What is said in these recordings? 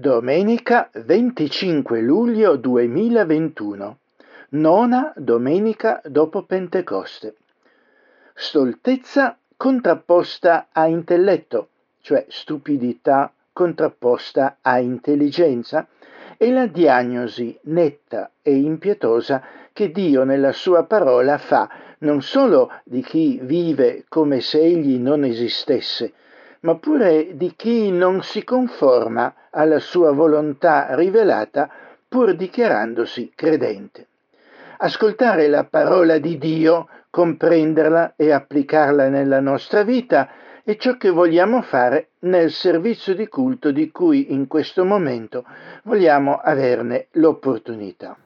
Domenica 25 luglio 2021, nona domenica dopo Pentecoste. Stoltezza contrapposta a intelletto, cioè stupidità contrapposta a intelligenza, è la diagnosi netta e impietosa che Dio nella sua parola fa non solo di chi vive come se egli non esistesse, ma pure di chi non si conforma alla sua volontà rivelata pur dichiarandosi credente. Ascoltare la parola di Dio, comprenderla e applicarla nella nostra vita è ciò che vogliamo fare nel servizio di culto di cui in questo momento vogliamo averne l'opportunità.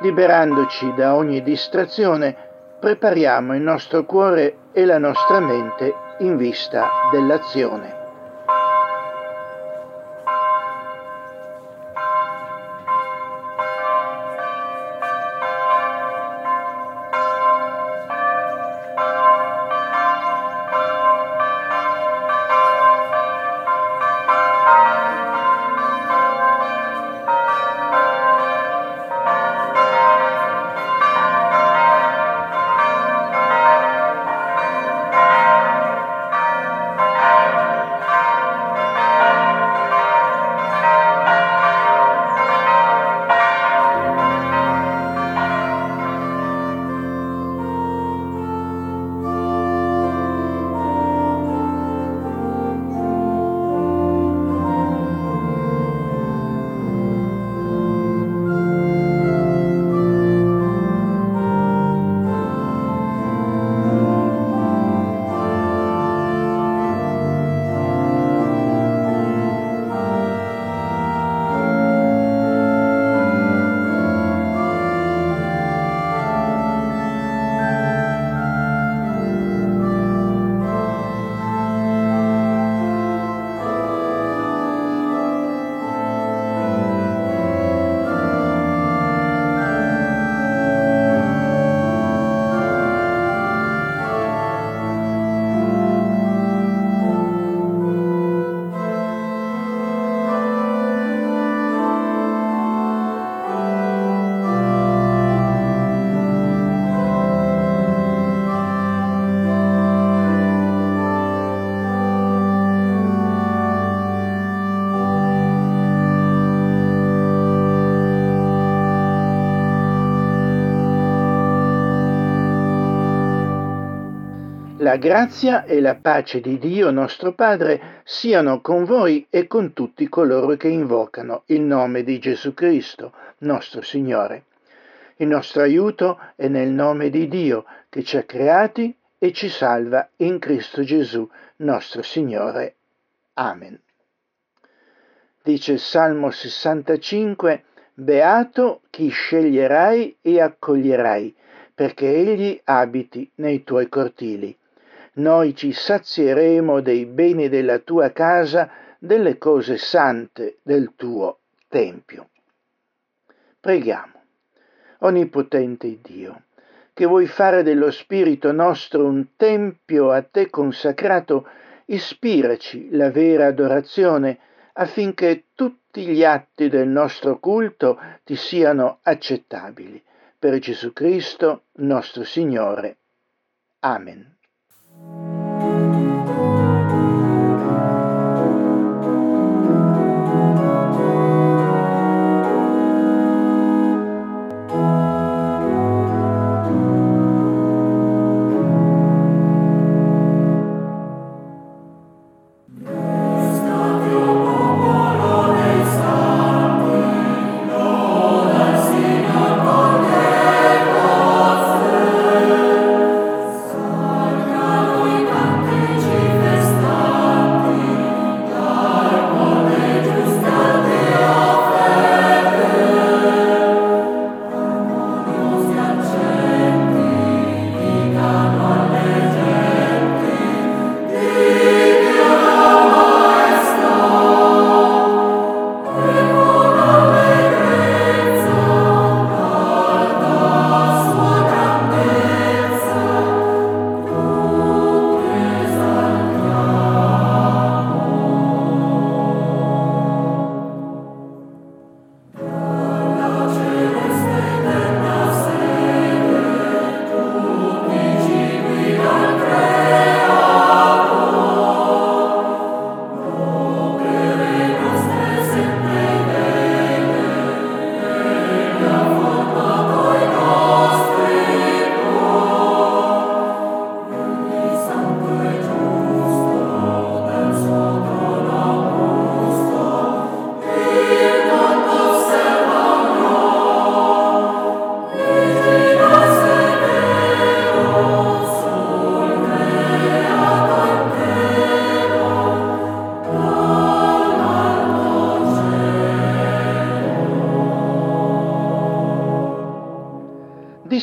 Liberandoci da ogni distrazione, prepariamo il nostro cuore e la nostra mente in vista dell'azione. La grazia e la pace di Dio nostro Padre siano con voi e con tutti coloro che invocano il nome di Gesù Cristo, nostro Signore. Il nostro aiuto è nel nome di Dio che ci ha creati e ci salva in Cristo Gesù, nostro Signore. Amen. Dice il Salmo 65, Beato chi sceglierai e accoglierai, perché egli abiti nei tuoi cortili noi ci sazieremo dei beni della tua casa, delle cose sante del tuo Tempio. Preghiamo. Onnipotente Dio, che vuoi fare dello Spirito nostro un Tempio a te consacrato, ispiraci la vera adorazione affinché tutti gli atti del nostro culto ti siano accettabili. Per Gesù Cristo, nostro Signore. Amen. Thank you.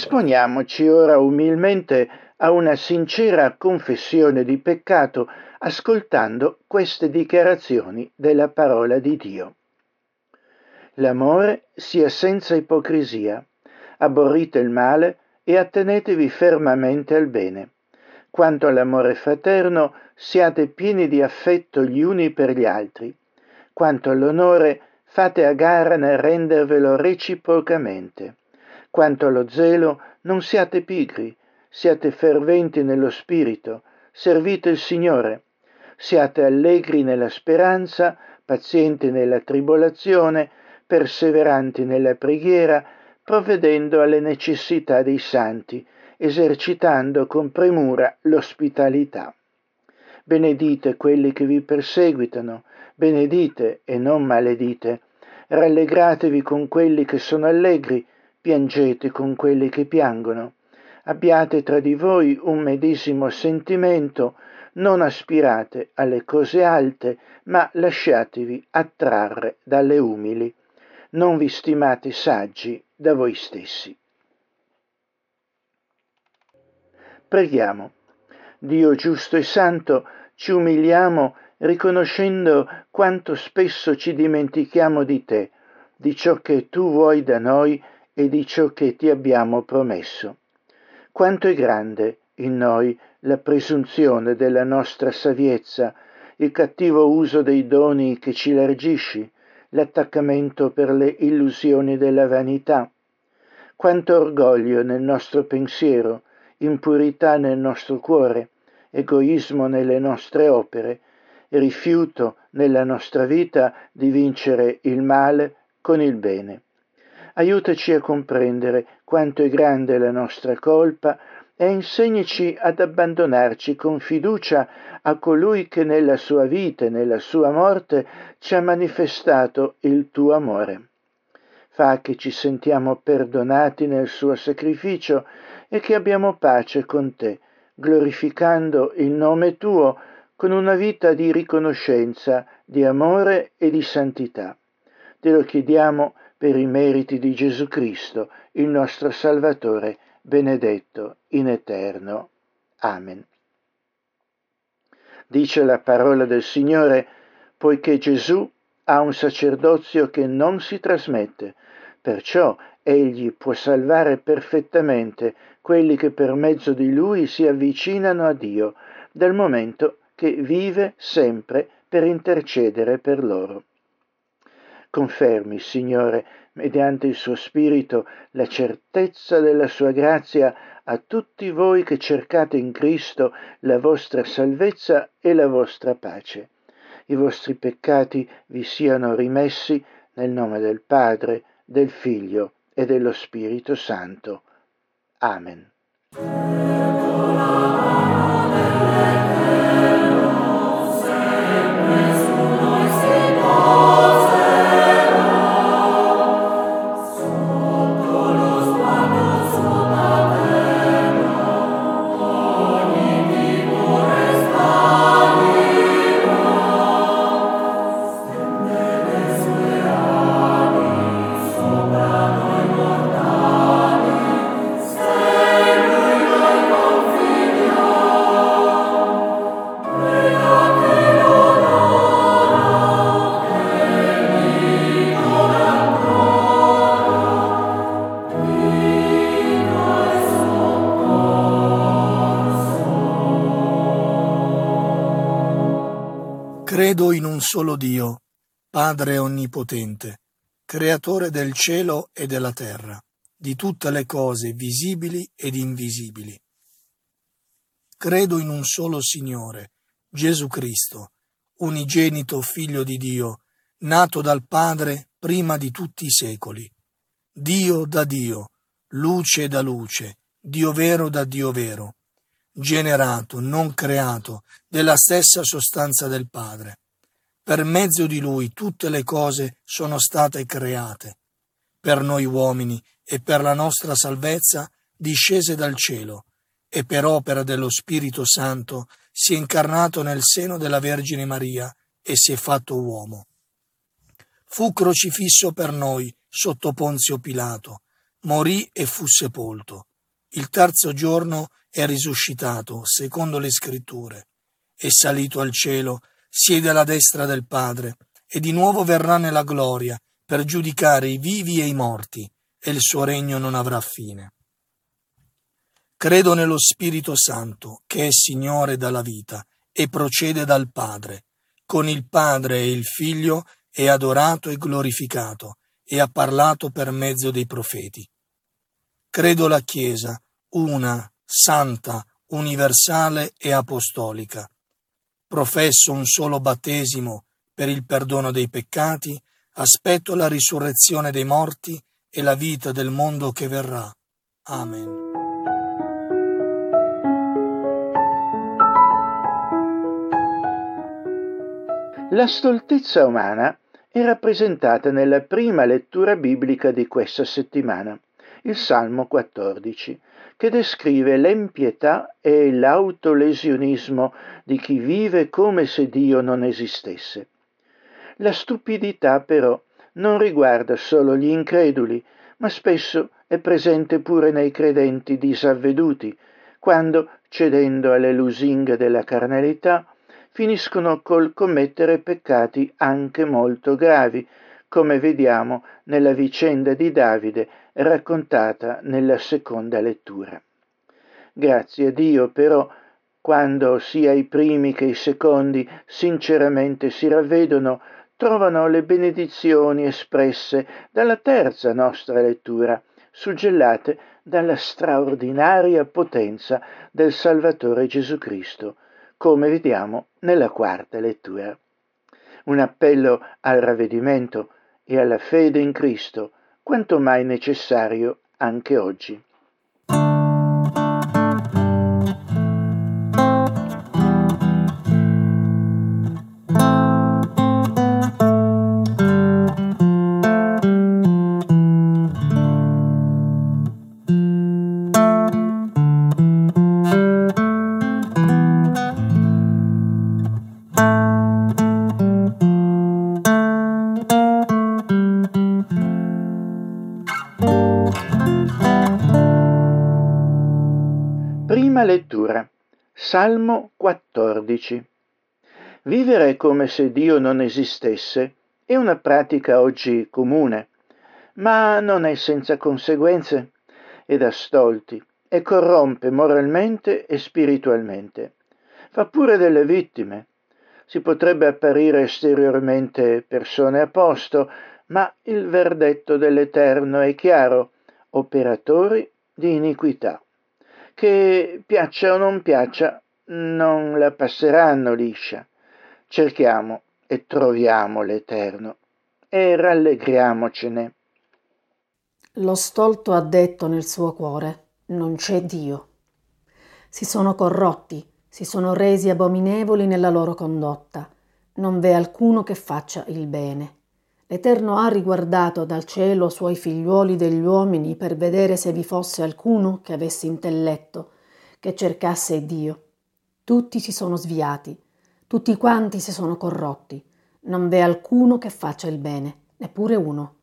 Disponiamoci ora umilmente a una sincera confessione di peccato ascoltando queste dichiarazioni della parola di Dio. L'amore sia senza ipocrisia, aborrite il male e attenetevi fermamente al bene. Quanto all'amore fraterno, siate pieni di affetto gli uni per gli altri. Quanto all'onore, fate a gara nel rendervelo reciprocamente. Quanto allo zelo, non siate pigri, siate ferventi nello spirito, servite il Signore, siate allegri nella speranza, pazienti nella tribolazione, perseveranti nella preghiera, provvedendo alle necessità dei santi, esercitando con premura l'ospitalità. Benedite quelli che vi perseguitano, benedite e non maledite. Rallegratevi con quelli che sono allegri, piangete con quelli che piangono. Abbiate tra di voi un medesimo sentimento, non aspirate alle cose alte, ma lasciatevi attrarre dalle umili. Non vi stimate saggi da voi stessi. Preghiamo. Dio giusto e santo, ci umiliamo riconoscendo quanto spesso ci dimentichiamo di te, di ciò che tu vuoi da noi e di ciò che ti abbiamo promesso. Quanto è grande in noi la presunzione della nostra saviezza, il cattivo uso dei doni che ci largisci, l'attaccamento per le illusioni della vanità. Quanto orgoglio nel nostro pensiero, impurità nel nostro cuore, egoismo nelle nostre opere, rifiuto nella nostra vita di vincere il male con il bene. Aiutaci a comprendere quanto è grande la nostra colpa e insegnaci ad abbandonarci con fiducia a colui che nella sua vita e nella sua morte ci ha manifestato il tuo amore. Fa che ci sentiamo perdonati nel suo sacrificio e che abbiamo pace con te, glorificando il nome tuo con una vita di riconoscenza, di amore e di santità. Te lo chiediamo per i meriti di Gesù Cristo, il nostro Salvatore, benedetto in eterno. Amen. Dice la parola del Signore, poiché Gesù ha un sacerdozio che non si trasmette, perciò egli può salvare perfettamente quelli che per mezzo di lui si avvicinano a Dio, dal momento che vive sempre per intercedere per loro. Confermi, Signore, mediante il suo Spirito, la certezza della sua grazia a tutti voi che cercate in Cristo la vostra salvezza e la vostra pace. I vostri peccati vi siano rimessi nel nome del Padre, del Figlio e dello Spirito Santo. Amen. Padre Onnipotente, Creatore del cielo e della terra, di tutte le cose visibili ed invisibili. Credo in un solo Signore, Gesù Cristo, unigenito Figlio di Dio, nato dal Padre prima di tutti i secoli, Dio da Dio, luce da luce, Dio vero da Dio vero, generato, non creato, della stessa sostanza del Padre. Per mezzo di lui tutte le cose sono state create. Per noi uomini e per la nostra salvezza discese dal cielo e per opera dello Spirito Santo si è incarnato nel seno della Vergine Maria e si è fatto uomo. Fu crocifisso per noi sotto Ponzio Pilato, morì e fu sepolto il terzo giorno è risuscitato, secondo le scritture, è salito al cielo, siede alla destra del Padre, e di nuovo verrà nella gloria per giudicare i vivi e i morti, e il suo regno non avrà fine. Credo nello Spirito Santo, che è Signore dalla vita e procede dal Padre. Con il Padre e il Figlio è adorato e glorificato e ha parlato per mezzo dei profeti. Credo la Chiesa, una, santa, universale e apostolica. Professo un solo battesimo per il perdono dei peccati, aspetto la risurrezione dei morti e la vita del mondo che verrà. Amen. La stoltezza umana è rappresentata nella prima lettura biblica di questa settimana, il Salmo 14, che descrive l'empietà e l'autolesionismo di chi vive come se Dio non esistesse. La stupidità però non riguarda solo gli increduli, ma spesso è presente pure nei credenti disavveduti, quando, cedendo alle lusinghe della carnalità, finiscono col commettere peccati anche molto gravi, come vediamo nella vicenda di Davide raccontata nella seconda lettura. Grazie a Dio però, quando sia i primi che i secondi sinceramente si ravvedono, trovano le benedizioni espresse dalla terza nostra lettura, suggellate dalla straordinaria potenza del Salvatore Gesù Cristo, come vediamo nella quarta lettura. Un appello al ravvedimento e alla fede in Cristo, quanto mai necessario anche oggi. Salmo 14. Vivere come se Dio non esistesse è una pratica oggi comune, ma non è senza conseguenze, è da stolti e corrompe moralmente e spiritualmente. Fa pure delle vittime. Si potrebbe apparire esteriormente persone a posto, ma il verdetto dell'Eterno è chiaro, operatori di iniquità che piaccia o non piaccia, non la passeranno liscia. Cerchiamo e troviamo l'Eterno e rallegriamocene. Lo stolto ha detto nel suo cuore, non c'è Dio. Si sono corrotti, si sono resi abominevoli nella loro condotta. Non v'è alcuno che faccia il bene. L'Eterno ha riguardato dal cielo suoi figliuoli degli uomini per vedere se vi fosse alcuno che avesse intelletto, che cercasse Dio. Tutti si sono sviati, tutti quanti si sono corrotti. Non v'è alcuno che faccia il bene, neppure uno.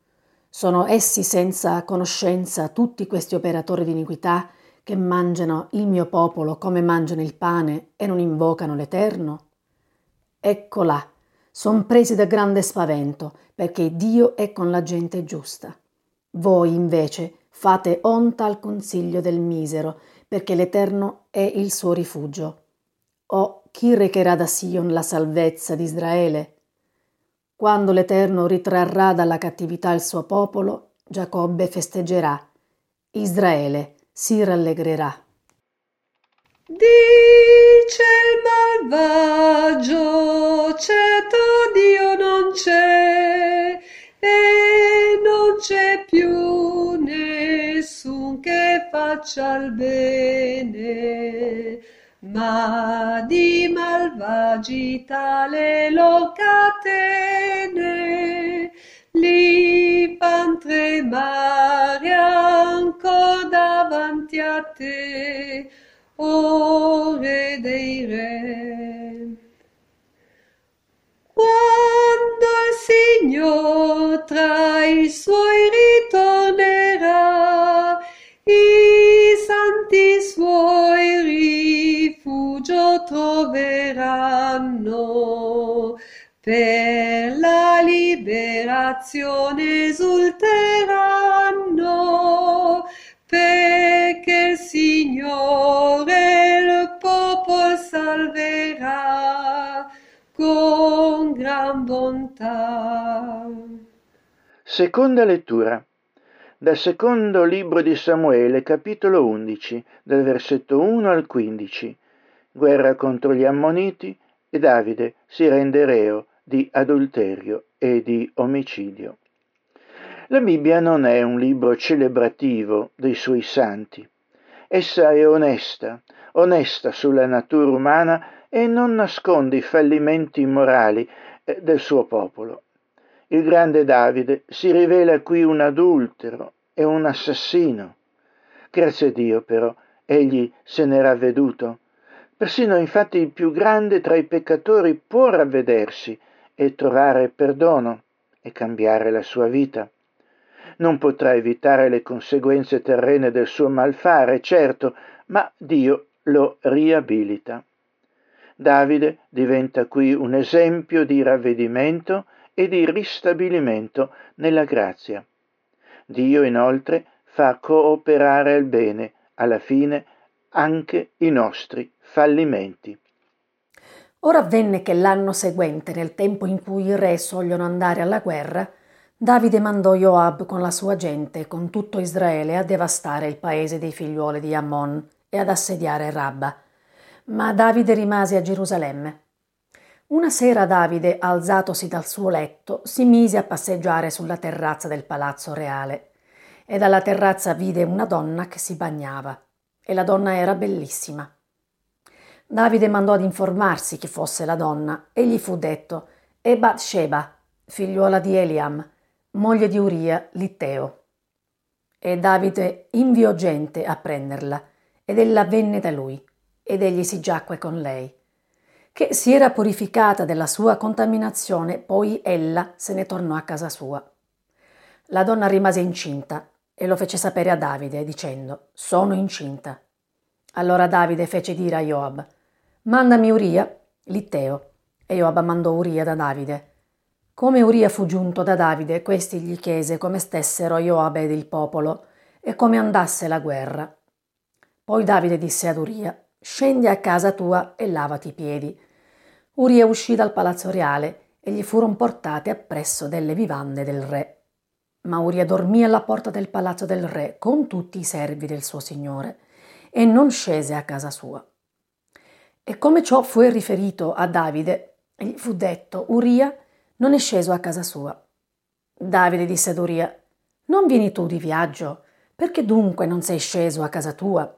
Sono essi senza conoscenza tutti questi operatori di iniquità che mangiano il mio popolo come mangiano il pane e non invocano l'Eterno? Ecco là Son presi da grande spavento, perché Dio è con la gente giusta. Voi invece fate onta al consiglio del misero, perché l'Eterno è il suo rifugio. O chi recherà da Sion la salvezza di Israele? Quando l'Eterno ritrarrà dalla cattività il suo popolo, Giacobbe festeggerà, Israele si rallegrerà. Dice il malvagio, certo Dio non c'è e non c'è più nessun che faccia il bene, ma di malvagi tale lo catene, li fan tremare ancora davanti a te o re dei re. Quando il Signore tra i suoi ritornerà, i santi suoi rifugio troveranno per la liberazione esulteranno, perché il Signore salverà con gran bontà. Seconda lettura. Dal secondo libro di Samuele, capitolo 11, dal versetto 1 al 15. Guerra contro gli Ammoniti e Davide si rende reo di adulterio e di omicidio. La Bibbia non è un libro celebrativo dei suoi santi. Essa è onesta, onesta sulla natura umana e non nasconde i fallimenti morali eh, del suo popolo. Il grande Davide si rivela qui un adultero e un assassino. Grazie a Dio però, egli se n'era avveduto. Persino infatti il più grande tra i peccatori può ravvedersi e trovare perdono e cambiare la sua vita. Non potrà evitare le conseguenze terrene del suo malfare, certo, ma Dio lo riabilita. Davide diventa qui un esempio di ravvedimento e di ristabilimento nella grazia. Dio inoltre fa cooperare il bene, alla fine, anche i nostri fallimenti. Ora avvenne che l'anno seguente, nel tempo in cui i re sogliono andare alla guerra, Davide mandò Joab con la sua gente, con tutto Israele, a devastare il paese dei figliuoli di Ammon e ad assediare Rabba ma Davide rimase a Gerusalemme. Una sera Davide, alzatosi dal suo letto, si mise a passeggiare sulla terrazza del palazzo reale e dalla terrazza vide una donna che si bagnava e la donna era bellissima. Davide mandò ad informarsi chi fosse la donna e gli fu detto è Bathsheba, figliuola di Eliam, moglie di Uria, l'Itteo. E Davide inviò gente a prenderla ed ella venne da lui ed egli si giacque con lei. Che si era purificata della sua contaminazione, poi ella se ne tornò a casa sua. La donna rimase incinta e lo fece sapere a Davide, dicendo: Sono incinta. Allora Davide fece dire a Joab: Mandami Uria, l'Itteo. E Joab mandò Uria da Davide. Come Uria fu giunto da Davide, questi gli chiese come stessero Joab ed il popolo e come andasse la guerra. Poi Davide disse ad Uria: Scendi a casa tua e lavati i piedi. Uria uscì dal palazzo reale e gli furono portate appresso delle vivande del re. Ma Uria dormì alla porta del palazzo del re con tutti i servi del suo signore e non scese a casa sua. E come ciò fu riferito a Davide, gli fu detto, Uria non è sceso a casa sua. Davide disse ad Uria, non vieni tu di viaggio, perché dunque non sei sceso a casa tua?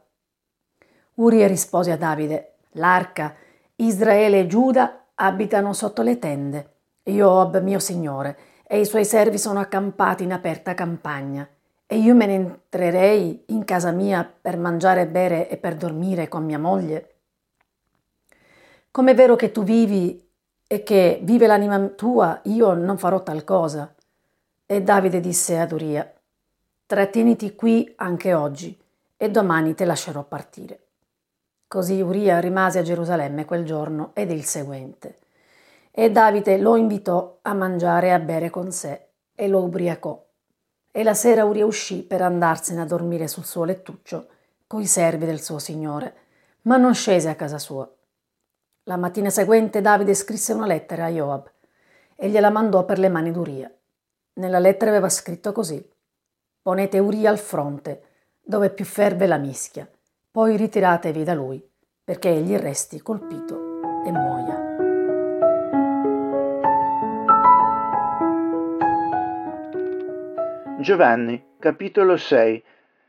Uria rispose a Davide, l'arca, Israele e Giuda abitano sotto le tende. Joab, mio signore, e i suoi servi sono accampati in aperta campagna. E io me ne entrerei in casa mia per mangiare e bere e per dormire con mia moglie? Com'è vero che tu vivi e che vive l'anima tua, io non farò tal cosa. E Davide disse ad Uria, trattieniti qui anche oggi, e domani te lascerò partire. Così Uria rimase a Gerusalemme quel giorno ed il seguente. E Davide lo invitò a mangiare e a bere con sé e lo ubriacò. E la sera Uria uscì per andarsene a dormire sul suo lettuccio coi servi del suo signore, ma non scese a casa sua. La mattina seguente Davide scrisse una lettera a Joab e gliela mandò per le mani d'Uria. Nella lettera aveva scritto così: Ponete Uria al fronte, dove più ferve la mischia poi ritiratevi da lui, perché egli resti colpito e muoia. Giovanni, capitolo 6,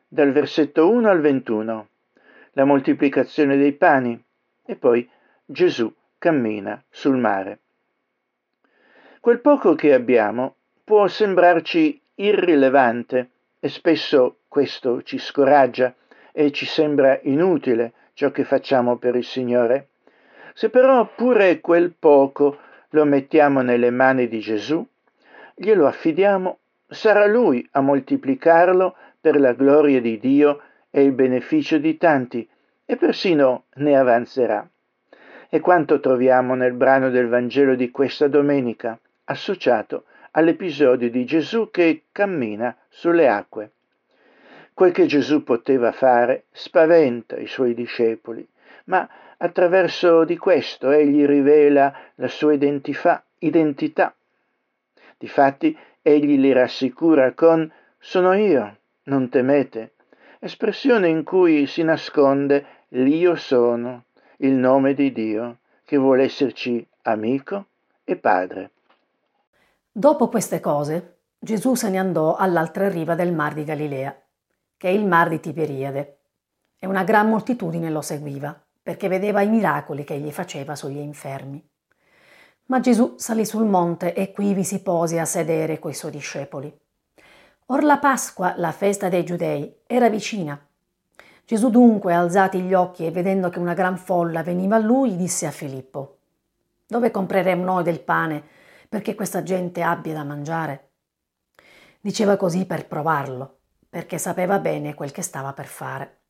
dal versetto 1 al 21. La moltiplicazione dei pani e poi Gesù cammina sul mare. Quel poco che abbiamo può sembrarci irrilevante e spesso questo ci scoraggia e ci sembra inutile ciò che facciamo per il Signore. Se però pure quel poco lo mettiamo nelle mani di Gesù, glielo affidiamo, sarà Lui a moltiplicarlo per la gloria di Dio e il beneficio di tanti, e persino ne avanzerà. E quanto troviamo nel brano del Vangelo di questa domenica, associato all'episodio di Gesù che cammina sulle acque. Quel che Gesù poteva fare spaventa i suoi discepoli, ma attraverso di questo egli rivela la sua identità. identità. Difatti egli li rassicura con sono io, non temete, espressione in cui si nasconde l'io sono, il nome di Dio, che vuole esserci amico e padre. Dopo queste cose, Gesù se ne andò all'altra riva del mar di Galilea, che è il mar di Tiberiade, e una gran moltitudine lo seguiva, perché vedeva i miracoli che egli faceva sugli infermi. Ma Gesù salì sul monte e qui vi si pose a sedere coi suoi discepoli. Or la Pasqua, la festa dei Giudei, era vicina. Gesù dunque, alzati gli occhi e vedendo che una gran folla veniva a lui, disse a Filippo, Dove compreremo noi del pane perché questa gente abbia da mangiare? Diceva così per provarlo, perché sapeva bene quel che stava per fare.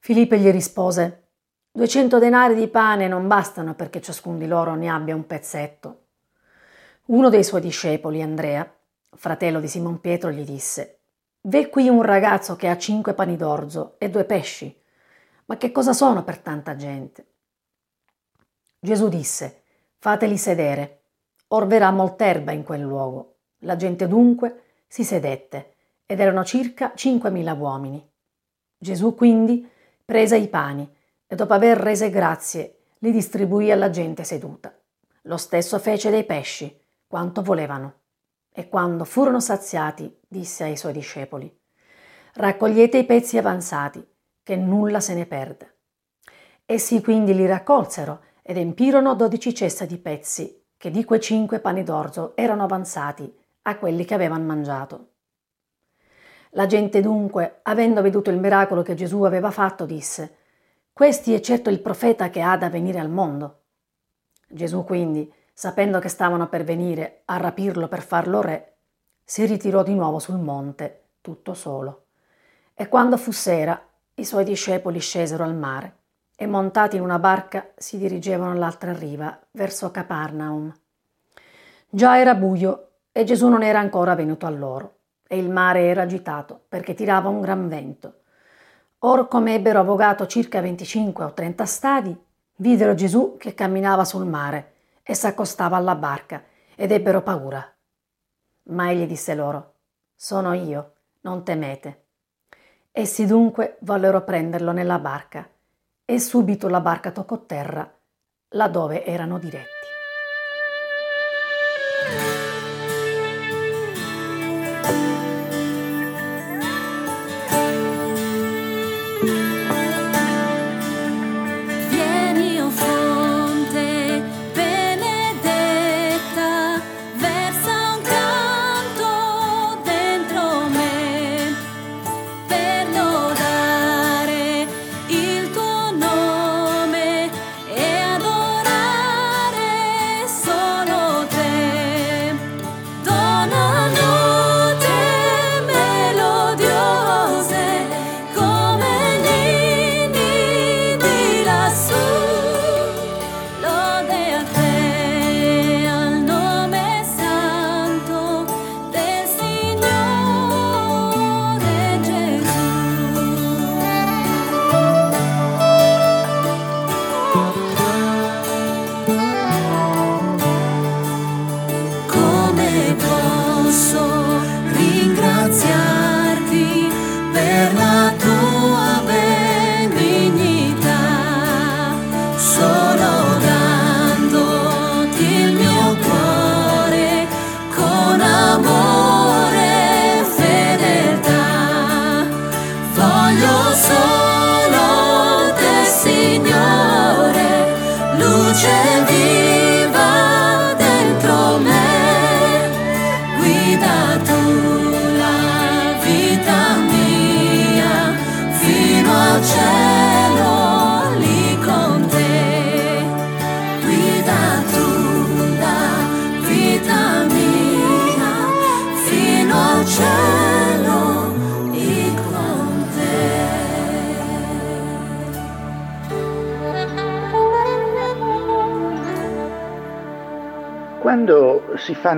Filippo gli rispose, Duecento denari di pane non bastano perché ciascun di loro ne abbia un pezzetto. Uno dei suoi discepoli, Andrea, fratello di Simon Pietro, gli disse V'è qui un ragazzo che ha cinque pani d'orzo e due pesci. Ma che cosa sono per tanta gente? Gesù disse Fateli sedere. Or verrà molt'erba in quel luogo. La gente dunque si sedette ed erano circa cinquemila uomini. Gesù quindi prese i pani e dopo aver rese grazie li distribuì alla gente seduta. Lo stesso fece dei pesci, quanto volevano. E quando furono saziati, disse ai suoi discepoli, raccogliete i pezzi avanzati, che nulla se ne perde. Essi quindi li raccolsero ed empirono dodici ceste di pezzi, che di quei cinque pani d'orzo erano avanzati a quelli che avevano mangiato. La gente dunque, avendo veduto il miracolo che Gesù aveva fatto, disse, Questi è certo il profeta che ha da venire al mondo. Gesù quindi, sapendo che stavano per venire a rapirlo per farlo re, si ritirò di nuovo sul monte, tutto solo. E quando fu sera, i suoi discepoli scesero al mare e montati in una barca si dirigevano all'altra riva, verso Capernaum. Già era buio e Gesù non era ancora venuto a loro e il mare era agitato perché tirava un gran vento. Or come ebbero avogato circa 25 o 30 stadi, videro Gesù che camminava sul mare e s'accostava alla barca ed ebbero paura. Ma egli disse loro, Sono io, non temete. Essi dunque vollero prenderlo nella barca e subito la barca toccò terra laddove erano diretti.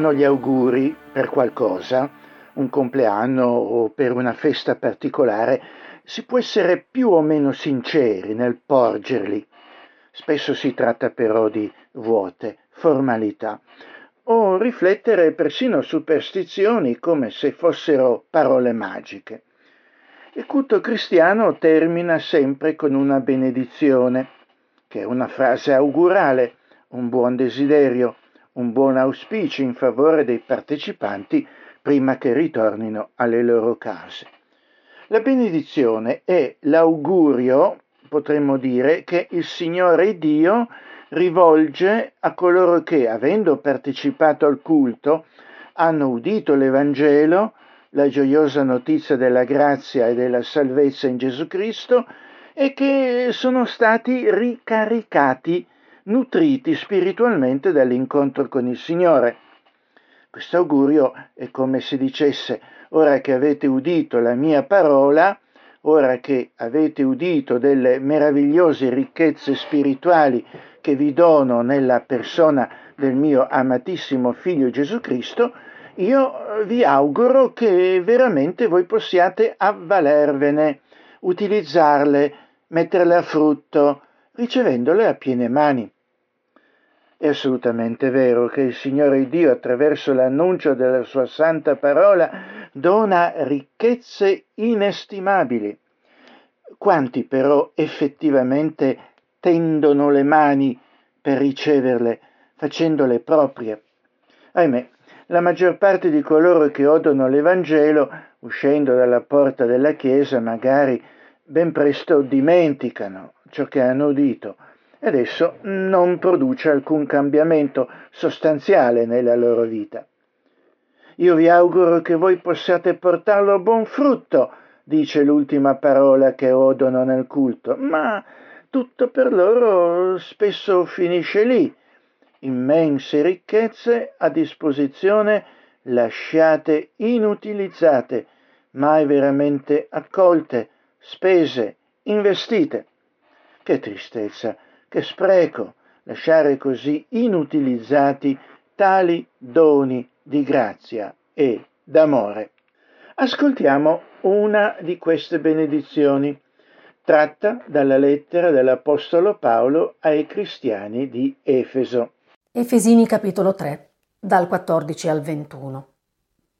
Fanno gli auguri per qualcosa, un compleanno o per una festa particolare, si può essere più o meno sinceri nel porgerli. Spesso si tratta però di vuote formalità o riflettere persino superstizioni come se fossero parole magiche. Il culto cristiano termina sempre con una benedizione, che è una frase augurale, un buon desiderio, un buon auspicio in favore dei partecipanti prima che ritornino alle loro case. La benedizione è l'augurio, potremmo dire, che il Signore Dio rivolge a coloro che, avendo partecipato al culto, hanno udito l'Evangelo, la gioiosa notizia della grazia e della salvezza in Gesù Cristo e che sono stati ricaricati nutriti spiritualmente dall'incontro con il Signore. Questo augurio è come se dicesse, ora che avete udito la mia parola, ora che avete udito delle meravigliose ricchezze spirituali che vi dono nella persona del mio amatissimo figlio Gesù Cristo, io vi auguro che veramente voi possiate avvalervene, utilizzarle, metterle a frutto, ricevendole a piene mani. È assolutamente vero che il Signore Dio, attraverso l'annuncio della sua santa parola, dona ricchezze inestimabili. Quanti però effettivamente tendono le mani per riceverle, facendole proprie? Ahimè, la maggior parte di coloro che odono l'Evangelo, uscendo dalla porta della Chiesa, magari ben presto dimenticano ciò che hanno udito adesso non produce alcun cambiamento sostanziale nella loro vita. Io vi auguro che voi possiate portarlo a buon frutto, dice l'ultima parola che odono nel culto, ma tutto per loro spesso finisce lì. Immense ricchezze a disposizione lasciate inutilizzate, mai veramente accolte, spese, investite. Che tristezza che spreco lasciare così inutilizzati tali doni di grazia e d'amore. Ascoltiamo una di queste benedizioni, tratta dalla lettera dell'Apostolo Paolo ai cristiani di Efeso. Efesini capitolo 3, dal 14 al 21.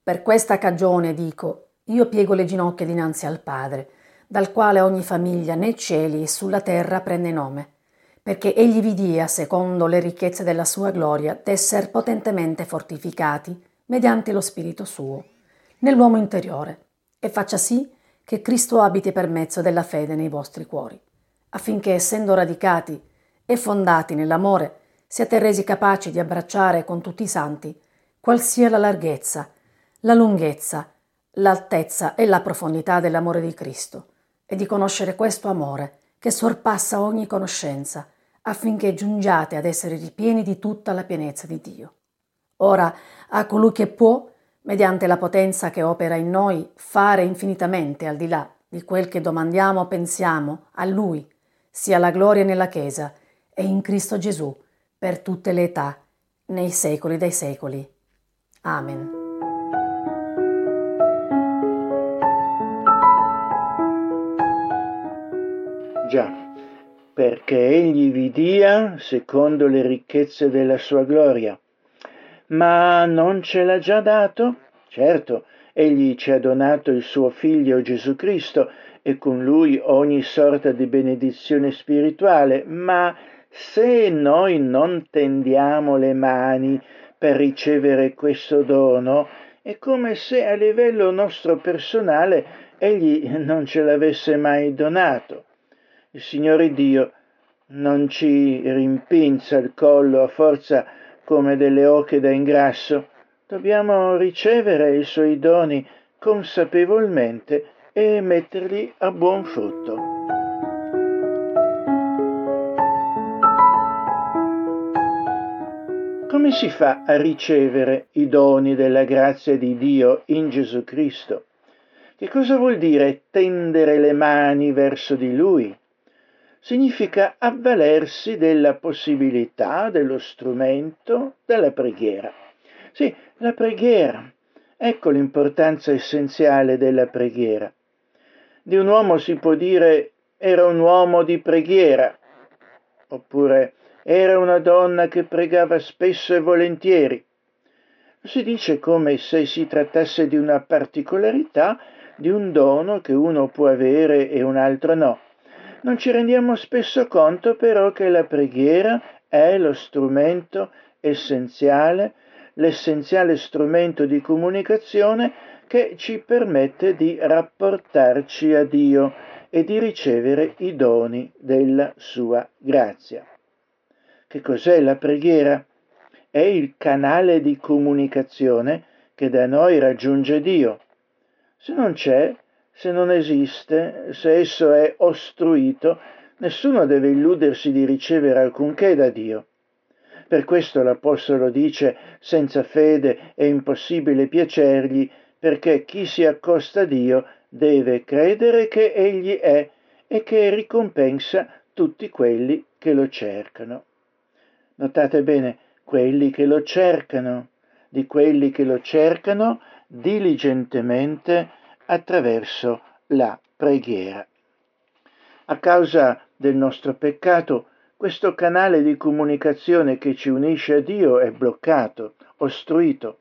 Per questa cagione dico, io piego le ginocchia dinanzi al Padre, dal quale ogni famiglia nei cieli e sulla terra prende nome perché egli vi dia, secondo le ricchezze della sua gloria, d'esser potentemente fortificati mediante lo Spirito suo, nell'uomo interiore, e faccia sì che Cristo abiti per mezzo della fede nei vostri cuori, affinché, essendo radicati e fondati nell'amore, siate resi capaci di abbracciare con tutti i santi qual sia la larghezza, la lunghezza, l'altezza e la profondità dell'amore di Cristo, e di conoscere questo amore che sorpassa ogni conoscenza, affinché giungiate ad essere ripieni di tutta la pienezza di Dio. Ora, a colui che può, mediante la potenza che opera in noi, fare infinitamente al di là di quel che domandiamo o pensiamo, a Lui, sia la gloria nella Chiesa e in Cristo Gesù, per tutte le età, nei secoli dei secoli. Amen. Già perché egli vi dia secondo le ricchezze della sua gloria. Ma non ce l'ha già dato? Certo, egli ci ha donato il suo figlio Gesù Cristo e con lui ogni sorta di benedizione spirituale, ma se noi non tendiamo le mani per ricevere questo dono, è come se a livello nostro personale egli non ce l'avesse mai donato. Il Signore Dio non ci rimpinza il collo a forza come delle oche da ingrasso. Dobbiamo ricevere i suoi doni consapevolmente e metterli a buon frutto. Come si fa a ricevere i doni della grazia di Dio in Gesù Cristo? Che cosa vuol dire tendere le mani verso di Lui? Significa avvalersi della possibilità, dello strumento della preghiera. Sì, la preghiera. Ecco l'importanza essenziale della preghiera. Di un uomo si può dire era un uomo di preghiera, oppure era una donna che pregava spesso e volentieri. Si dice come se si trattasse di una particolarità, di un dono che uno può avere e un altro no. Non ci rendiamo spesso conto però che la preghiera è lo strumento essenziale, l'essenziale strumento di comunicazione che ci permette di rapportarci a Dio e di ricevere i doni della sua grazia. Che cos'è la preghiera? È il canale di comunicazione che da noi raggiunge Dio. Se non c'è, se non esiste, se esso è ostruito, nessuno deve illudersi di ricevere alcunché da Dio. Per questo l'Apostolo dice senza fede è impossibile piacergli, perché chi si accosta a Dio deve credere che Egli è e che ricompensa tutti quelli che lo cercano. Notate bene, quelli che lo cercano, di quelli che lo cercano diligentemente attraverso la preghiera. A causa del nostro peccato, questo canale di comunicazione che ci unisce a Dio è bloccato, ostruito.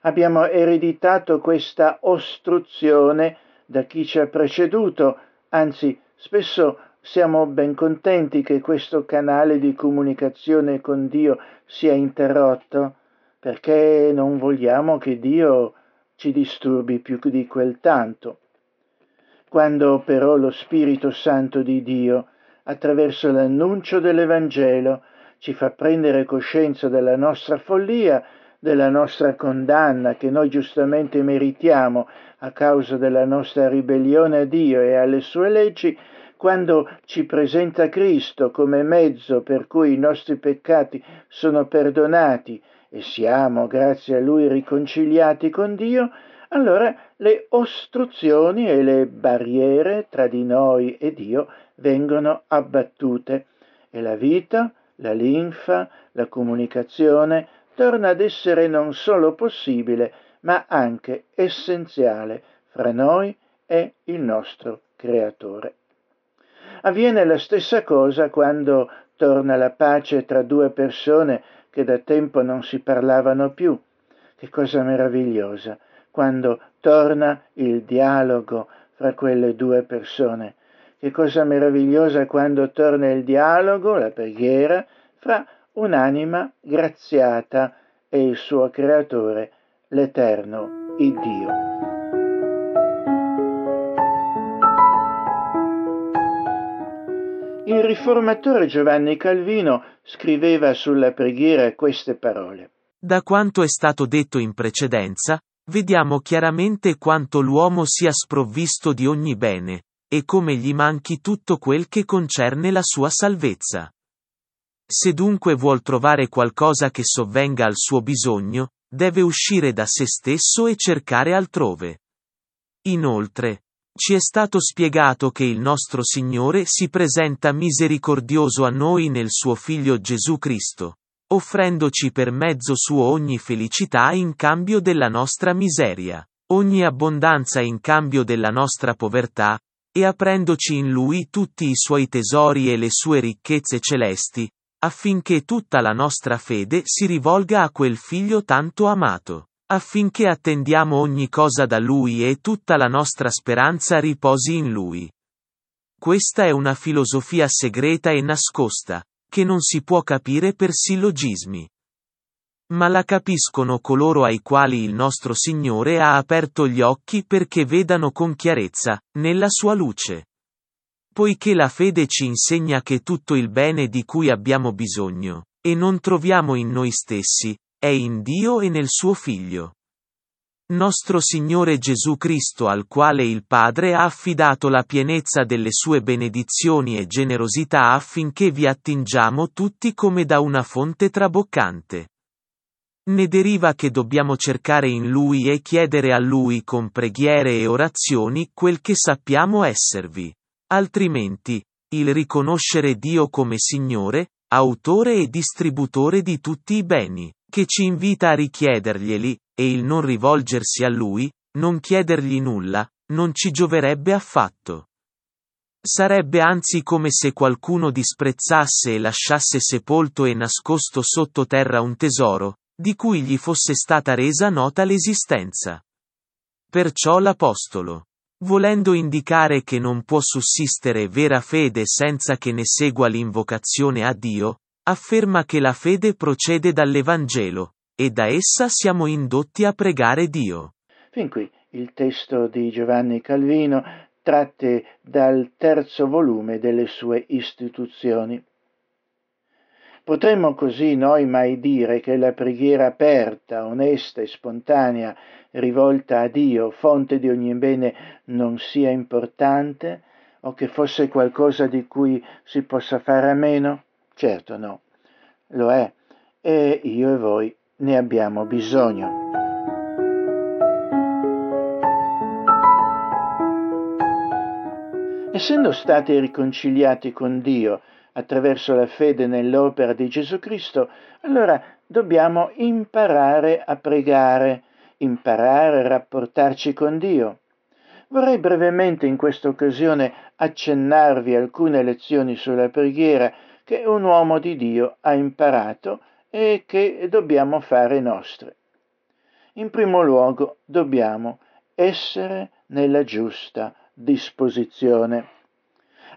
Abbiamo ereditato questa ostruzione da chi ci ha preceduto, anzi spesso siamo ben contenti che questo canale di comunicazione con Dio sia interrotto, perché non vogliamo che Dio ci disturbi più di quel tanto. Quando però lo Spirito Santo di Dio, attraverso l'annuncio dell'Evangelo, ci fa prendere coscienza della nostra follia, della nostra condanna che noi giustamente meritiamo a causa della nostra ribellione a Dio e alle sue leggi, quando ci presenta Cristo come mezzo per cui i nostri peccati sono perdonati e siamo, grazie a Lui, riconciliati con Dio, allora le ostruzioni e le barriere tra di noi e Dio vengono abbattute e la vita, la linfa, la comunicazione torna ad essere non solo possibile, ma anche essenziale fra noi e il nostro Creatore. Avviene la stessa cosa quando torna la pace tra due persone che da tempo non si parlavano più. Che cosa meravigliosa quando torna il dialogo fra quelle due persone. Che cosa meravigliosa quando torna il dialogo, la preghiera, fra un'anima graziata e il suo creatore, l'eterno Iddio. Il riformatore Giovanni Calvino scriveva sulla preghiera queste parole. Da quanto è stato detto in precedenza, vediamo chiaramente quanto l'uomo sia sprovvisto di ogni bene, e come gli manchi tutto quel che concerne la sua salvezza. Se dunque vuol trovare qualcosa che sovvenga al suo bisogno, deve uscire da se stesso e cercare altrove. Inoltre, ci è stato spiegato che il nostro Signore si presenta misericordioso a noi nel suo Figlio Gesù Cristo, offrendoci per mezzo suo ogni felicità in cambio della nostra miseria, ogni abbondanza in cambio della nostra povertà, e aprendoci in Lui tutti i suoi tesori e le sue ricchezze celesti, affinché tutta la nostra fede si rivolga a quel Figlio tanto amato affinché attendiamo ogni cosa da Lui e tutta la nostra speranza riposi in Lui. Questa è una filosofia segreta e nascosta, che non si può capire per sillogismi. Ma la capiscono coloro ai quali il nostro Signore ha aperto gli occhi perché vedano con chiarezza, nella sua luce. Poiché la fede ci insegna che tutto il bene di cui abbiamo bisogno, e non troviamo in noi stessi, è in Dio e nel suo Figlio. Nostro Signore Gesù Cristo al quale il Padre ha affidato la pienezza delle sue benedizioni e generosità affinché vi attingiamo tutti come da una fonte traboccante. Ne deriva che dobbiamo cercare in Lui e chiedere a Lui con preghiere e orazioni quel che sappiamo esservi. Altrimenti, il riconoscere Dio come Signore, autore e distributore di tutti i beni, che ci invita a richiederglieli, e il non rivolgersi a Lui, non chiedergli nulla, non ci gioverebbe affatto. Sarebbe anzi come se qualcuno disprezzasse e lasciasse sepolto e nascosto sottoterra un tesoro, di cui gli fosse stata resa nota l'esistenza. Perciò l'Apostolo, volendo indicare che non può sussistere vera fede senza che ne segua l'invocazione a Dio, afferma che la fede procede dall'Evangelo, e da essa siamo indotti a pregare Dio. Fin qui il testo di Giovanni Calvino tratte dal terzo volume delle sue istituzioni. Potremmo così noi mai dire che la preghiera aperta, onesta e spontanea, rivolta a Dio, fonte di ogni bene, non sia importante o che fosse qualcosa di cui si possa fare a meno? Certo no, lo è e io e voi ne abbiamo bisogno. Essendo stati riconciliati con Dio attraverso la fede nell'opera di Gesù Cristo, allora dobbiamo imparare a pregare, imparare a rapportarci con Dio. Vorrei brevemente in questa occasione accennarvi alcune lezioni sulla preghiera che un uomo di Dio ha imparato e che dobbiamo fare nostre. In primo luogo dobbiamo essere nella giusta disposizione.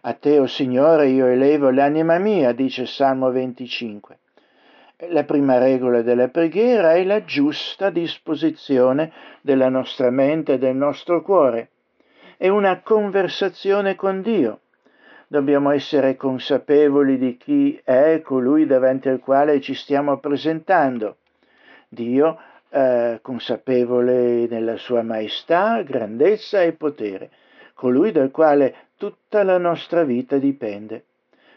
A te, o oh Signore, io elevo l'anima mia, dice Salmo 25. La prima regola della preghiera è la giusta disposizione della nostra mente e del nostro cuore. È una conversazione con Dio. Dobbiamo essere consapevoli di chi è colui davanti al quale ci stiamo presentando. Dio, eh, consapevole nella sua maestà, grandezza e potere colui dal quale tutta la nostra vita dipende.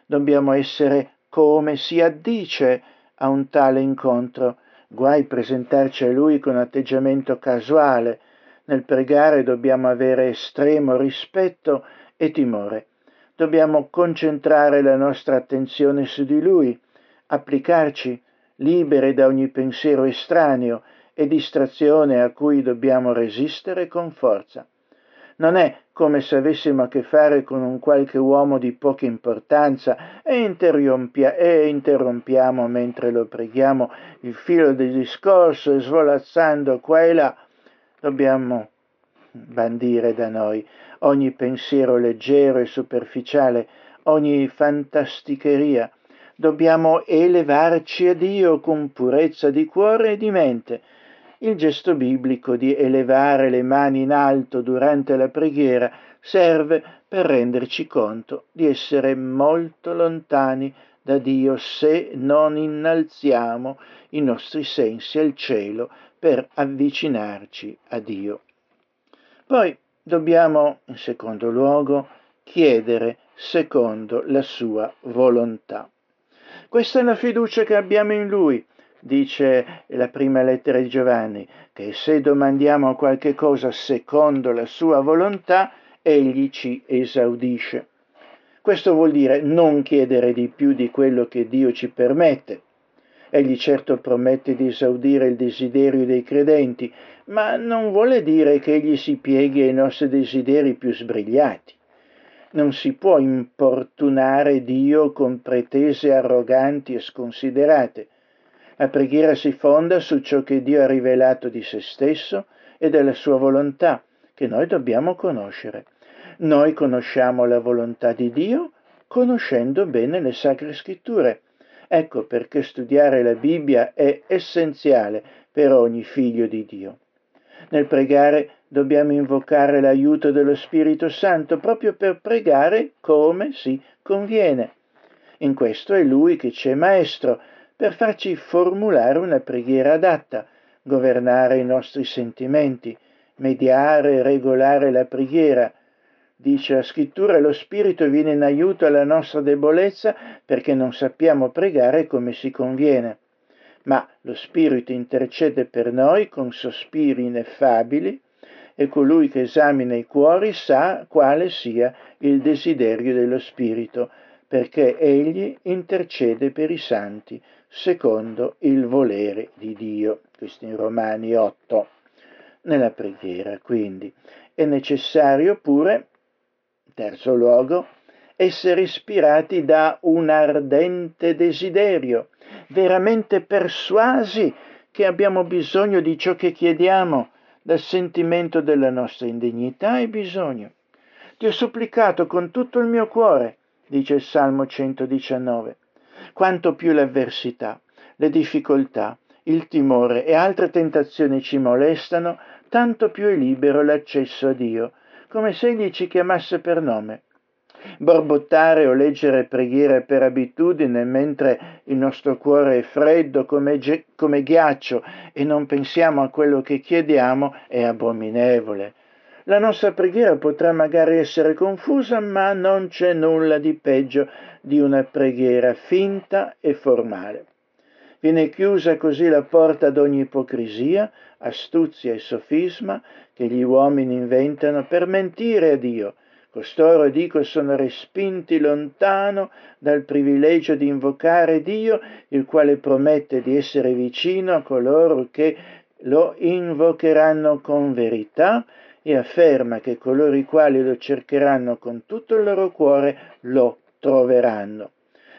Dobbiamo essere come si addice a un tale incontro, guai presentarci a lui con atteggiamento casuale. Nel pregare dobbiamo avere estremo rispetto e timore. Dobbiamo concentrare la nostra attenzione su di lui, applicarci liberi da ogni pensiero estraneo e distrazione a cui dobbiamo resistere con forza. Non è come se avessimo a che fare con un qualche uomo di poca importanza e, interrompia, e interrompiamo mentre lo preghiamo il filo del discorso e svolazzando qua e là. Dobbiamo bandire da noi ogni pensiero leggero e superficiale, ogni fantasticheria. Dobbiamo elevarci a Dio con purezza di cuore e di mente il gesto biblico di elevare le mani in alto durante la preghiera serve per renderci conto di essere molto lontani da Dio se non innalziamo i nostri sensi al cielo per avvicinarci a Dio. Poi dobbiamo, in secondo luogo, chiedere secondo la sua volontà. Questa è la fiducia che abbiamo in Lui dice la prima lettera di Giovanni, che se domandiamo qualche cosa secondo la sua volontà, egli ci esaudisce. Questo vuol dire non chiedere di più di quello che Dio ci permette. Egli certo promette di esaudire il desiderio dei credenti, ma non vuole dire che egli si pieghi ai nostri desideri più sbrigliati. Non si può importunare Dio con pretese arroganti e sconsiderate. La preghiera si fonda su ciò che Dio ha rivelato di se stesso e della sua volontà, che noi dobbiamo conoscere. Noi conosciamo la volontà di Dio conoscendo bene le sacre scritture. Ecco perché studiare la Bibbia è essenziale per ogni figlio di Dio. Nel pregare dobbiamo invocare l'aiuto dello Spirito Santo proprio per pregare come si conviene. In questo è Lui che ci è maestro, per farci formulare una preghiera adatta, governare i nostri sentimenti, mediare e regolare la preghiera. Dice la scrittura, lo Spirito viene in aiuto alla nostra debolezza perché non sappiamo pregare come si conviene. Ma lo Spirito intercede per noi con sospiri ineffabili e colui che esamina i cuori sa quale sia il desiderio dello Spirito, perché egli intercede per i santi secondo il volere di Dio. Questo in Romani 8. Nella preghiera, quindi, è necessario pure, terzo luogo, essere ispirati da un ardente desiderio, veramente persuasi che abbiamo bisogno di ciò che chiediamo, dal sentimento della nostra indegnità e bisogno. Ti ho supplicato con tutto il mio cuore, dice il Salmo 119, quanto più l'avversità, le difficoltà, il timore e altre tentazioni ci molestano, tanto più è libero l'accesso a Dio, come se egli ci chiamasse per nome. Borbottare o leggere preghiere per abitudine mentre il nostro cuore è freddo come, ge- come ghiaccio e non pensiamo a quello che chiediamo è abominevole. La nostra preghiera potrà magari essere confusa, ma non c'è nulla di peggio di una preghiera finta e formale. Viene chiusa così la porta ad ogni ipocrisia, astuzia e sofisma che gli uomini inventano per mentire a Dio. Costoro, dico, sono respinti lontano dal privilegio di invocare Dio, il quale promette di essere vicino a coloro che lo invocheranno con verità e afferma che coloro i quali lo cercheranno con tutto il loro cuore lo troveranno.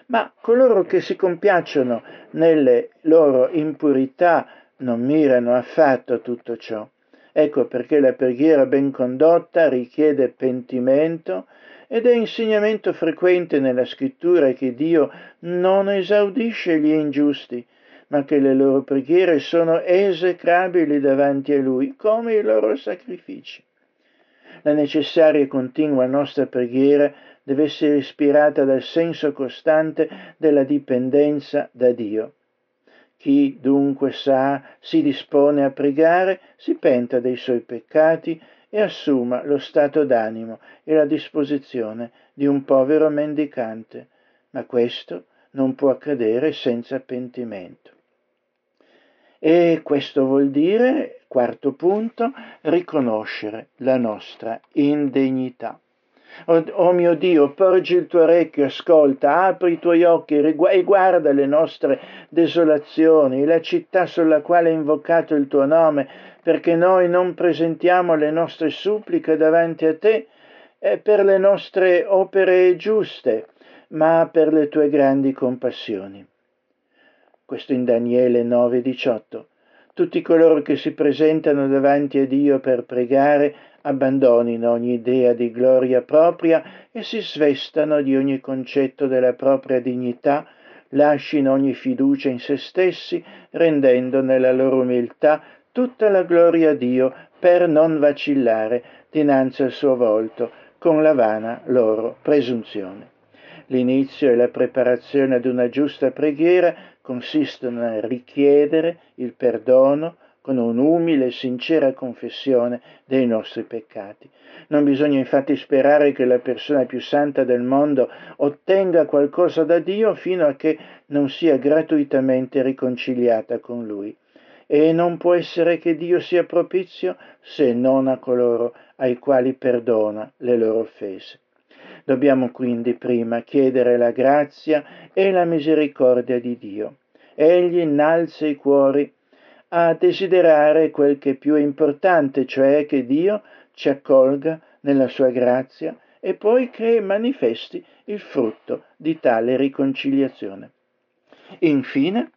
Ma coloro che si compiacciono nelle loro impurità non mirano affatto a tutto ciò. Ecco perché la preghiera ben condotta richiede pentimento ed è insegnamento frequente nella scrittura che Dio non esaudisce gli ingiusti, ma che le loro preghiere sono esecrabili davanti a Lui, come i loro sacrifici. La necessaria e continua nostra preghiera deve essere ispirata dal senso costante della dipendenza da Dio. Chi dunque sa, si dispone a pregare, si penta dei suoi peccati e assuma lo stato d'animo e la disposizione di un povero mendicante, ma questo non può accadere senza pentimento. E questo vuol dire, quarto punto, riconoscere la nostra indegnità. Oh, oh, mio Dio, porgi il tuo orecchio, ascolta, apri i tuoi occhi e guarda le nostre desolazioni, la città sulla quale è invocato il tuo nome, perché noi non presentiamo le nostre suppliche davanti a te eh, per le nostre opere giuste, ma per le tue grandi compassioni questo in Daniele 9:18. Tutti coloro che si presentano davanti a Dio per pregare abbandonino ogni idea di gloria propria e si svestano di ogni concetto della propria dignità, lascino ogni fiducia in se stessi, rendendo nella loro umiltà tutta la gloria a Dio per non vacillare dinanzi al suo volto con la vana loro presunzione. L'inizio e la preparazione ad una giusta preghiera consistono nel richiedere il perdono con un'umile e sincera confessione dei nostri peccati. Non bisogna infatti sperare che la persona più santa del mondo ottenga qualcosa da Dio fino a che non sia gratuitamente riconciliata con Lui. E non può essere che Dio sia propizio se non a coloro ai quali perdona le loro offese. Dobbiamo quindi prima chiedere la grazia e la misericordia di Dio. Egli innalza i cuori a desiderare quel che più è importante, cioè che Dio ci accolga nella sua grazia e poi che manifesti il frutto di tale riconciliazione. Infine,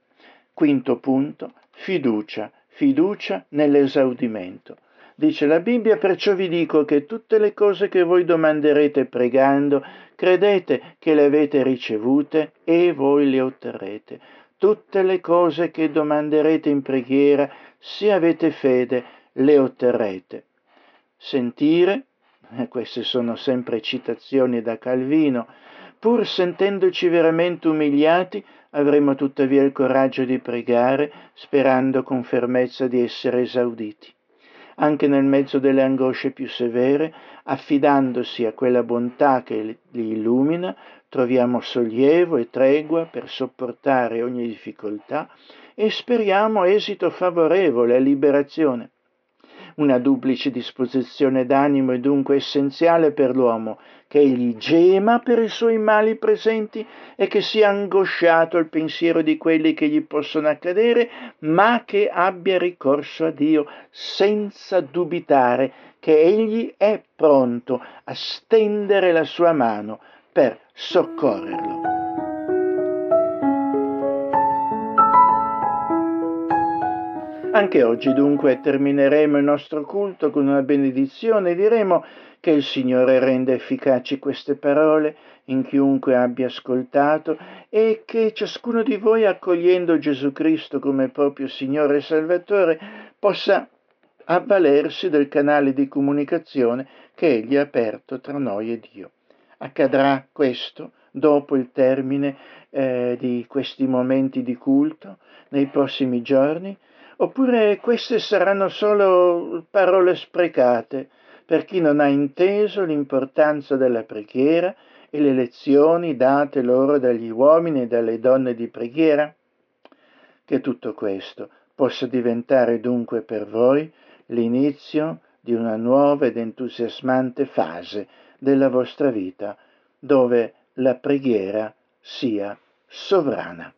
quinto punto, fiducia, fiducia nell'esaudimento. Dice la Bibbia, perciò vi dico che tutte le cose che voi domanderete pregando, credete che le avete ricevute e voi le otterrete. Tutte le cose che domanderete in preghiera, se avete fede, le otterrete. Sentire, eh, queste sono sempre citazioni da Calvino, pur sentendoci veramente umiliati, avremo tuttavia il coraggio di pregare, sperando con fermezza di essere esauditi anche nel mezzo delle angosce più severe, affidandosi a quella bontà che li illumina, troviamo sollievo e tregua per sopportare ogni difficoltà e speriamo esito favorevole a liberazione. Una duplice disposizione d'animo è dunque essenziale per l'uomo, che egli gema per i suoi mali presenti e che sia angosciato al pensiero di quelli che gli possono accadere, ma che abbia ricorso a Dio senza dubitare che egli è pronto a stendere la sua mano per soccorrerlo. Anche oggi dunque termineremo il nostro culto con una benedizione e diremo che il Signore renda efficaci queste parole in chiunque abbia ascoltato e che ciascuno di voi accogliendo Gesù Cristo come proprio Signore e Salvatore possa avvalersi del canale di comunicazione che Egli ha aperto tra noi e Dio. Accadrà questo dopo il termine eh, di questi momenti di culto, nei prossimi giorni, oppure queste saranno solo parole sprecate per chi non ha inteso l'importanza della preghiera e le lezioni date loro dagli uomini e dalle donne di preghiera? Che tutto questo possa diventare dunque per voi l'inizio di una nuova ed entusiasmante fase della vostra vita, dove la preghiera sia sovrana.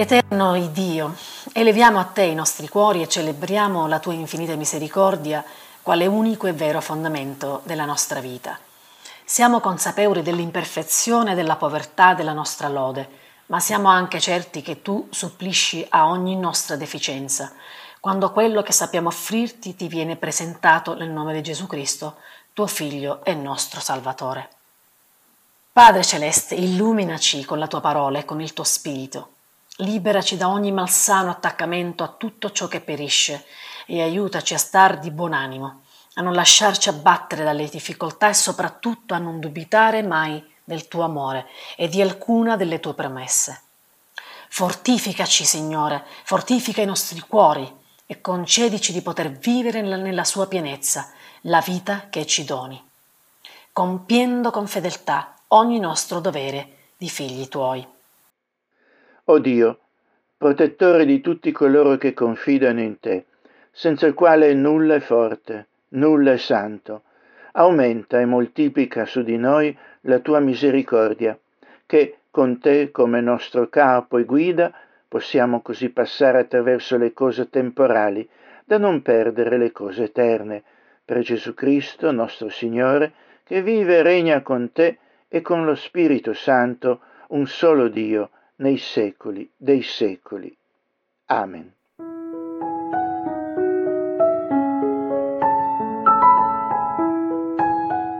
Eterno Dio, eleviamo a te i nostri cuori e celebriamo la tua infinita misericordia quale unico e vero fondamento della nostra vita. Siamo consapevoli dell'imperfezione e della povertà della nostra lode, ma siamo anche certi che tu supplisci a ogni nostra deficienza, quando quello che sappiamo offrirti ti viene presentato nel nome di Gesù Cristo, tuo Figlio e nostro Salvatore. Padre Celeste, illuminaci con la tua parola e con il tuo Spirito. Liberaci da ogni malsano attaccamento a tutto ciò che perisce e aiutaci a star di buon animo, a non lasciarci abbattere dalle difficoltà e soprattutto a non dubitare mai del tuo amore e di alcuna delle tue promesse. Fortificaci, Signore, fortifica i nostri cuori e concedici di poter vivere nella sua pienezza la vita che ci doni, compiendo con fedeltà ogni nostro dovere di figli tuoi. O Dio, protettore di tutti coloro che confidano in te, senza il quale nulla è forte, nulla è santo, aumenta e moltiplica su di noi la tua misericordia, che con te come nostro capo e guida possiamo così passare attraverso le cose temporali, da non perdere le cose eterne, per Gesù Cristo nostro Signore, che vive e regna con te e con lo Spirito Santo, un solo Dio, nei secoli dei secoli. Amen.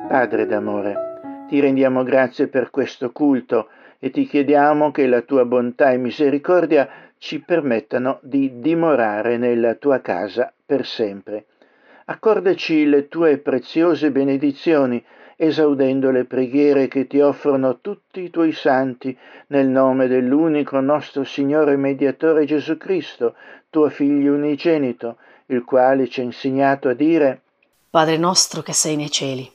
Padre d'amore, ti rendiamo grazie per questo culto e ti chiediamo che la tua bontà e misericordia ci permettano di dimorare nella tua casa per sempre. Accordaci le tue preziose benedizioni esaudendo le preghiere che ti offrono tutti i tuoi santi nel nome dell'unico nostro Signore Mediatore Gesù Cristo, tuo Figlio unigenito, il quale ci ha insegnato a dire Padre nostro che sei nei cieli,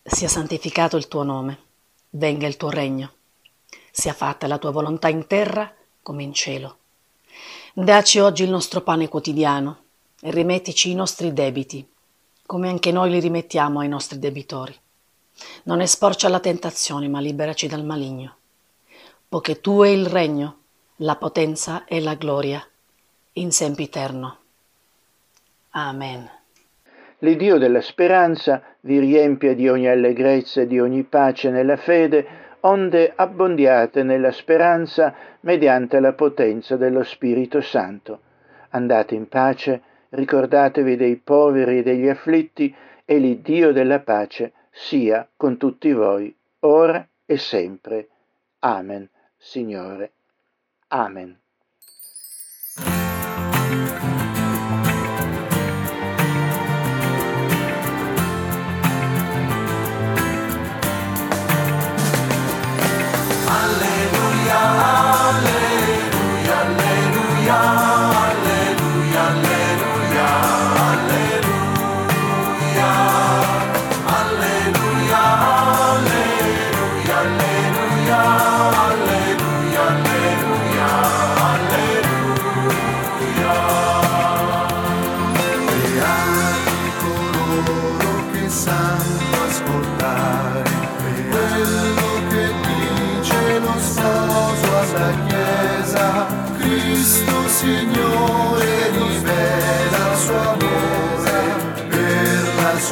sia santificato il tuo nome, venga il tuo regno, sia fatta la tua volontà in terra come in cielo. Daci oggi il nostro pane quotidiano e rimettici i nostri debiti, come anche noi li rimettiamo ai nostri debitori non esporci alla tentazione, ma liberaci dal maligno. Poiché tu è il regno, la potenza e la gloria, in sempiterno. Amen. L'Iddio della speranza vi riempia di ogni allegrezza e di ogni pace nella fede, onde abbondiate nella speranza mediante la potenza dello Spirito Santo. Andate in pace, ricordatevi dei poveri e degli afflitti, e l'Iddio della pace sia con tutti voi, ora e sempre. Amen, Signore. Amen. sua sposa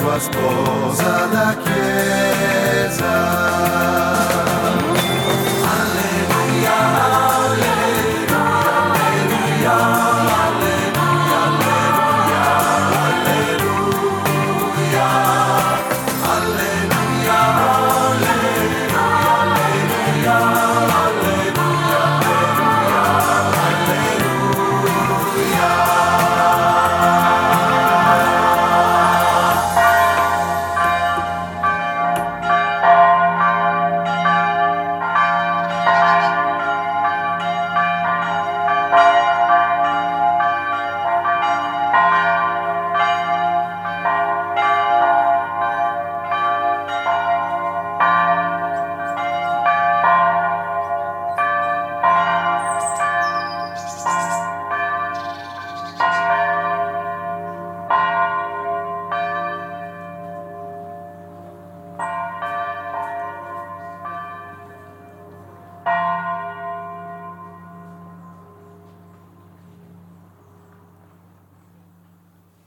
la Chiesa.